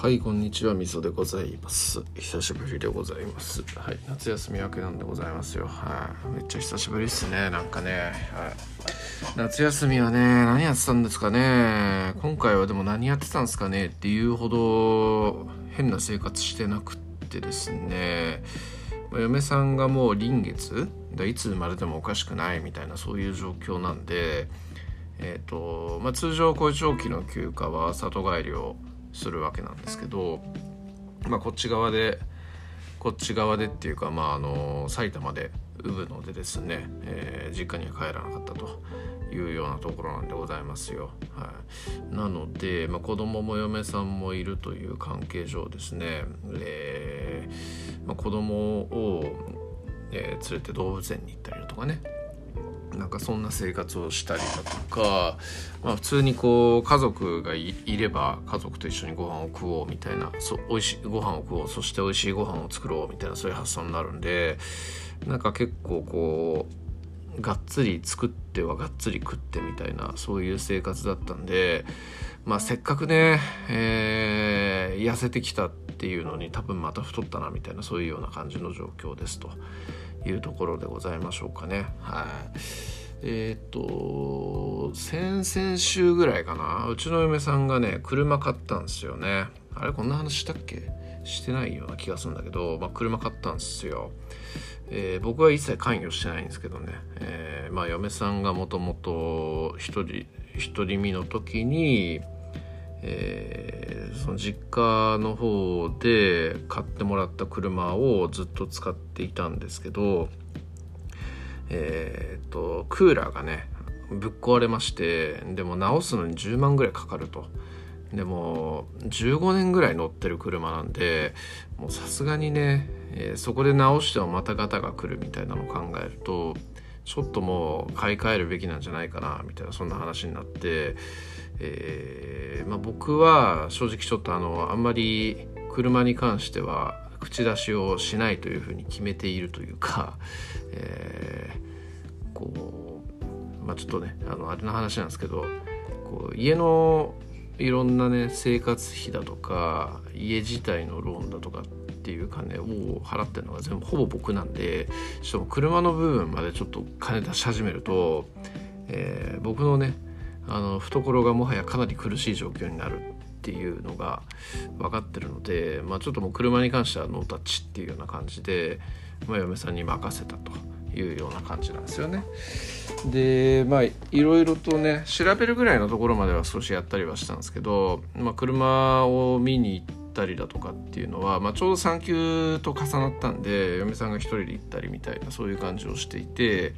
はいこんにちは。みそでございます。久しぶりでございます。はい夏休み明けなんでございますよ。はいめっちゃ久しぶりっすね。なんかねはい。夏休みはね何やってたんですかね。今回はでも何やってたんですかね。っていうほど変な生活してなくってですね。嫁さんがもう臨月？だいつ生まれてもおかしくないみたいなそういう状況なんでえーとまあ、通常こういう長期の休暇は里帰りをするわけなんですけど、まあ、こっち側でこっち側でっていうか、まあ、あの埼玉で産むのでですね、えー、実家には帰らなかったというようなところなんでございますよ。はい、なので、まあ、子供も嫁さんもいるという関係上ですね、えーまあ、子供を、えー、連れて動物園に行ったりとかねなんかそんな生活をしたりだとか、まあ、普通にこう家族がいれば家族と一緒にご飯を食おうみたいなそ美味しいご飯を食おうそして美味しいご飯を作ろうみたいなそういう発想になるんでなんか結構こうがっつり作ってはがっつり食ってみたいなそういう生活だったんで、まあ、せっかくね、えー、痩せてきたっていうのに多分また太ったなみたいなそういうような感じの状況ですと。いうところでございましょうかね。はい。えっ、と先々週ぐらいかな。うちの嫁さんがね車買ったんですよね。あれこんな話したっけ？してないような気がするんだけど、まあ、車買ったんですよ、えー、僕は一切関与してないんですけどね、えー、まあ嫁さんがもともと一人一人身の時にえー、その実家の方で買ってもらった車をずっと使っていたんですけど、えーと、クーラーがねぶっ壊れましてでも直すのに10万ぐらいかかると。でも15年ぐらい乗ってる車なんでもうさすがにね、えー、そこで直してもまたガタが来るみたいなのを考えるとちょっともう買い替えるべきなんじゃないかなみたいなそんな話になってえー、まあ、僕は正直ちょっとあのあんまり車に関しては口出しをしないというふうに決めているというか、えー、こうまあちょっとねあのあれの話なんですけどこう家のいろんなね生活費だとか家自体のローンだとかっていう金を払ってるのが全部ほぼ僕なんでしかも車の部分までちょっと金出し始めると、えー、僕のねあの懐がもはやかなり苦しい状況になるっていうのが分かってるので、まあ、ちょっともう車に関してはノータッチっていうような感じで、まあ、嫁さんに任せたと。いうような感じなんですよね。でまあいろいろとね調べるぐらいのところまでは少しやったりはしたんですけど、まあ、車を見に行ったりだとかっていうのは、まあ、ちょうど産休と重なったんで嫁さんが一人で行ったりみたいなそういう感じをしていて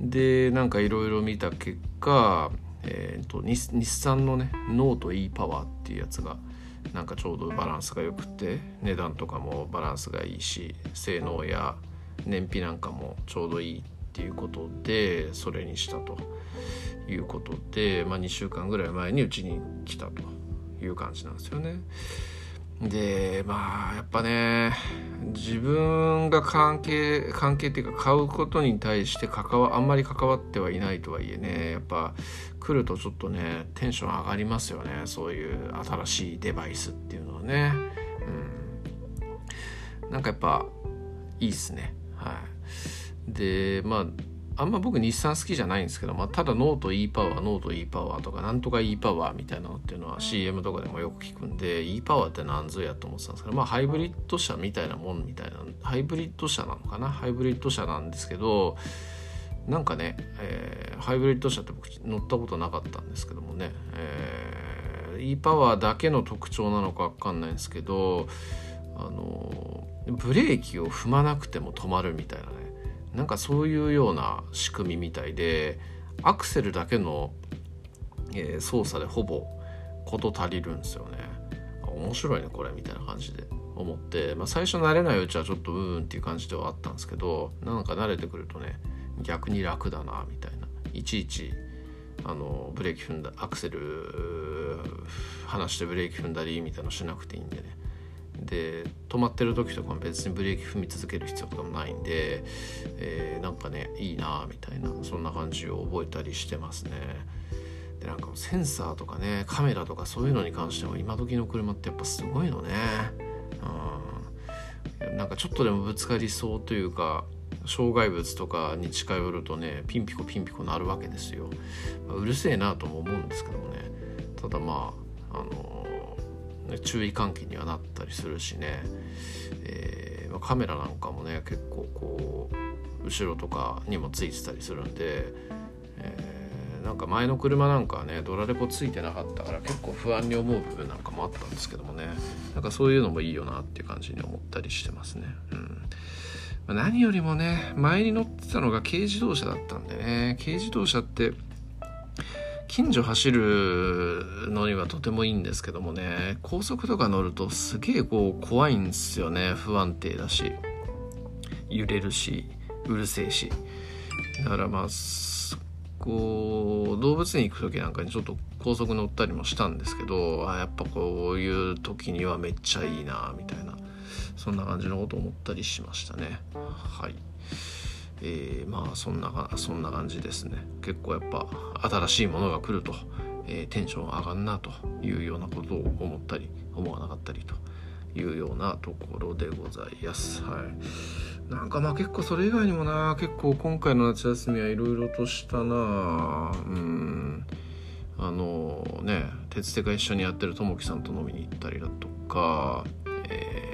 でなんかいろいろ見た結果えーと、日産のねノート e パワーっていうやつがなんかちょうどバランスが良くて値段とかもバランスがいいし性能や燃費なんかもちょうどいいっていうことでそれにしたということで、まあ、2週間ぐらい前にうちに来たという感じなんですよね。でまあやっぱね自分が関係関係っていうか買うことに対して関わあんまり関わってはいないとはいえねやっぱ来るとちょっとねテンション上がりますよねそういう新しいデバイスっていうのはねうんなんかやっぱいいっすねはい。でまああんま僕日産好きじゃないんですけど、まあ、ただノート e パワーノート e パワーとかなんとか e パワーみたいなのっていうのは CM とかでもよく聞くんで e パワーって何ぞやと思ってたんですけどまあハイブリッド車みたいなもんみたいなハイブリッド車なのかな？ハイブリッド車なんですけどなんかね、えー、ハイブリッド車って僕乗ったことなかったんですけどもね、えー、e パワーだけの特徴なのか分かんないんですけどあのブレーキを踏まなくても止まるみたいなね。なんかそういうような仕組みみたいでアクセルだけの、えー、操作でほぼ事足りるんですよね。面白いねこれみたいな感じで。思って、まあ、最初慣れないうちはちょっとうーんっていう感じではあったんですけどなんか慣れてくるとね逆に楽だなみたいな。いちいちあのブレーキ踏んだアクセル離してブレーキ踏んだりみたいなのしなくていいんでね。で止まってる時とかも別にブレーキ踏み続ける必要とかもないんで、えー、なんかねいいなみたいなそんな感じを覚えたりしてますね。でなんかセンサーとかねカメラとかそういうのに関しても今時の車ってやっぱすごいのね、うん、なんかちょっとでもぶつかりそうというか障害物とかに近寄るとねピンピコピンピコなるわけですよ、まあ、うるせえなとも思うんですけどもね。ただまああの、注意喚起にはなったりするしね、えーまあ、カメラなんかもね結構こう後ろとかにもついてたりするんで、えー、なんか前の車なんかはねドラレコついてなかったから結構不安に思う部分なんかもあったんですけどもね。なんかそういうのもいいよなっていう感じに思ったりしてますね。うん。何よりもね前に乗ってたのが軽自動車だったんでね。軽自動車って近所走るのにはとてもいいんですけどもね高速とか乗るとすげえこう怖いんですよね不安定だし。揺れるしうるせえし。だからまあこう動物園行く時なんかにちょっと高速乗ったりもしたんですけどあやっぱこういう時にはめっちゃいいなみたいな。そんな感じのことを思ったりしましたね。はい。えー、まあそんなそんな感じですね。結構やっぱ新しいものが来ると、えー、テンション上がんなというようなことを思ったり思わなかったりというようなところでございます。はい、なんかまあ結構それ以外にもな。結構今回の夏休みはいろいろとしたな。うん。あのね鉄手が一緒にやってるともきさんと飲みに行ったりだとか、えー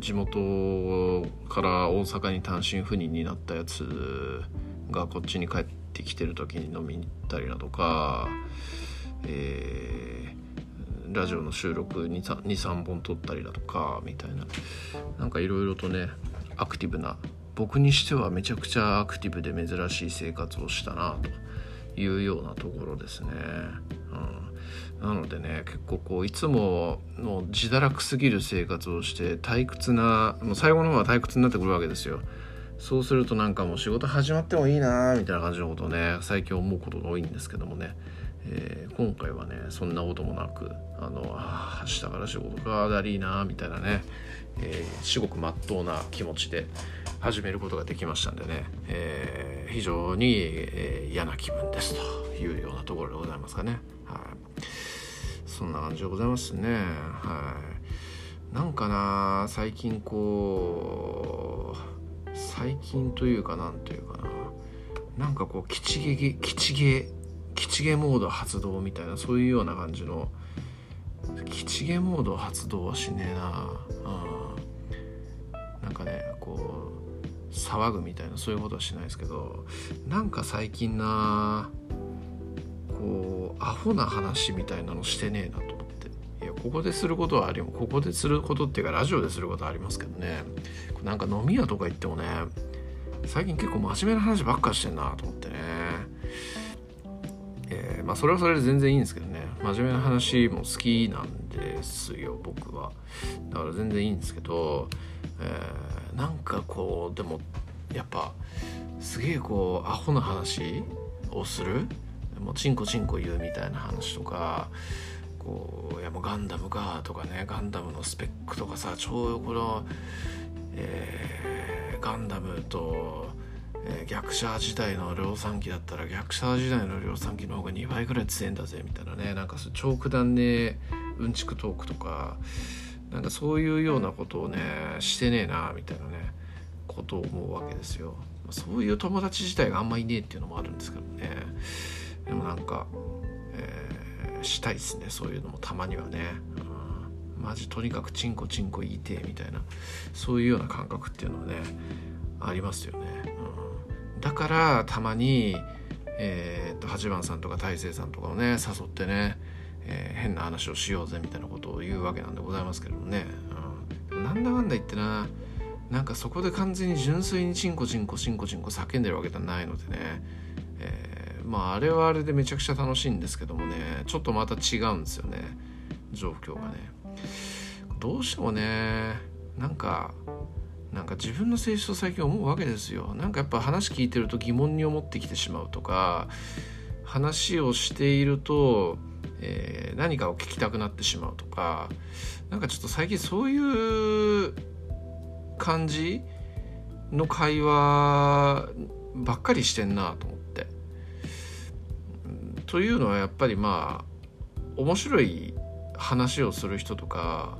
地元から大阪に単身赴任になったやつがこっちに帰ってきてる時に飲みに行ったりだとか、えー、ラジオの収録23本撮ったりだとかみたいななんかいろいろとねアクティブな僕にしてはめちゃくちゃアクティブで珍しい生活をしたなというようなところですね。なのでね結構こういつもの自堕落すぎる生活をして退屈なもう最後の方は退屈になってくるわけですよ。そうするとなんかもう仕事始まってもいいなみたいな感じのことをね最近思うことが多いんですけどもね、えー、今回はねそんなこともなくあのあ明日から仕事がだりーなみたいなね、えー、至極まっとうな気持ちで始めることができましたんでね、えー、非常に、え、嫌な気分ですというようなところでございますかね。はい。そんな感じでございますね。はい。なんかな最近こう最近というかなんというかな。なんかこうキチゲゲキチゲキチゲモード発動みたいなそういうような感じのキチゲモード発動はしねえな。うん。なんかねこう騒ぐみたいなそういうことはしないですけどなんか最近なこうアホな話みたいなのしてねえなと思って。いやここですることはありもここですることっていうかラジオですることはありますけどね。なんか飲み屋とか行ってもね最近結構真面目な話ばっかしてんなと思ってね。えー、まあそれはそれで全然いいんですけどね。真面目な話も好きなんですよ僕は。だから全然いいんですけど、えー、なんかこうでもやっぱすげえこうアホな話をする。もうチンコチンコ言うみたいな話とかこういやもうガンダムかとかねガンダムのスペックとかさちょうどこの、えー、ガンダムと、えー、逆者時代の量産機だったら逆者時代の量産機の方が2倍ぐらい強いんだぜみたいなねなんかそう超九段ねうんちくトークとかなんかそういうようなことをねしてねえなみたいなねことを思うわけですよ。そういう友達自体があんまいねえっていうのもあるんですけどね。でもなんか、えー、したいですねそういうのもたまにはね、うん、マジとにかくチンコチンコ言いてみたいな。そういうような感覚っていうのはねありますよね、うん、だからたまにえー、っと八番さんとか大勢さんとかをね誘ってね、えー、変な話をしようぜみたいなことを言うわけなんでございますけどもね、うん、なんだかんだ言ってななんかそこで完全に純粋にチンコチンコチンコチンコ叫んでるわけではないのでね、えーまああれはあれでめちゃくちゃ楽しいんですけどもね。ちょっとまた違うんですよね。状況がね。どうしてもねなんかなんか自分の性質を最近思うわけですよ。なんかやっぱ話聞いてると疑問に思ってきてしまうとか話をしていると、えー、何かを聞きたくなってしまうとかなんかちょっと最近そういう感じの会話ばっかりしてんなと思っというのはやっぱりまあ面白い話をする人とか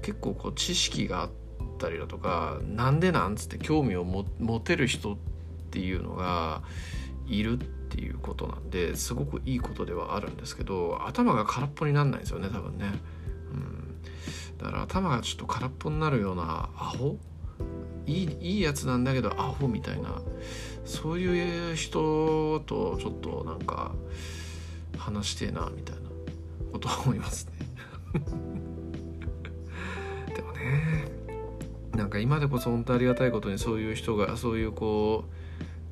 結構こう知識があったりだとかなんでなんつって興味を持てる人っていうのがいるっていうことなんですごくいいことではあるんですけど頭が空っぽになんないんですよね多分ね、うん、だから頭がちょっと空っぽになるようなアホいいいいやつなんだけどアホみたいな。そういう人とちょっとなんか話してえなみたいなことは思いますね。でもねなんか今でこそ本当ありがたいことにそういう人がそういうこ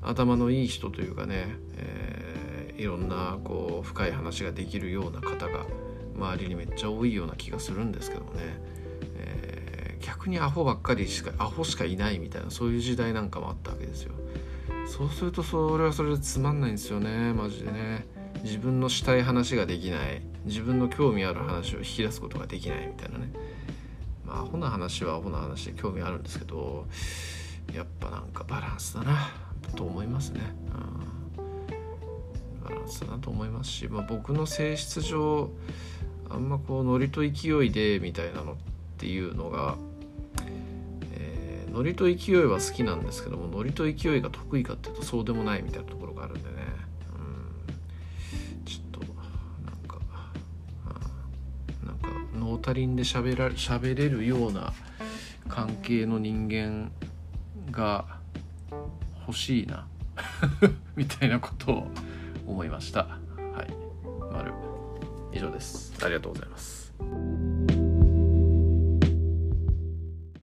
う頭のいい人というかね、えー、いろんなこう深い話ができるような方が周りにめっちゃ多いような気がするんですけどもね、逆にアホばっかりしかアホしかいないみたいなそういう時代なんかもあったわけですよ。そうするとそれはそれでつまんないんですよねマジでね。自分のしたい話ができない。自分の興味ある話を引き出すことができないみたいなね。まあアホな話はアホな話で興味あるんですけどやっぱなんかバランスだなと思いますね、うん、バランスだなと思いますし、まあ、僕の性質上あんまこうノリと勢いでみたいなのっていうのが、ノリと勢いは好きなんですけどもノリと勢いが得意かっていうとそうでもないみたいなところがあるんでね。足りんか？なんかノータリンで喋ら喋れるような関係の人間が欲しいな みたいなことを思いました。はい。丸。以上です。ありがとうございます。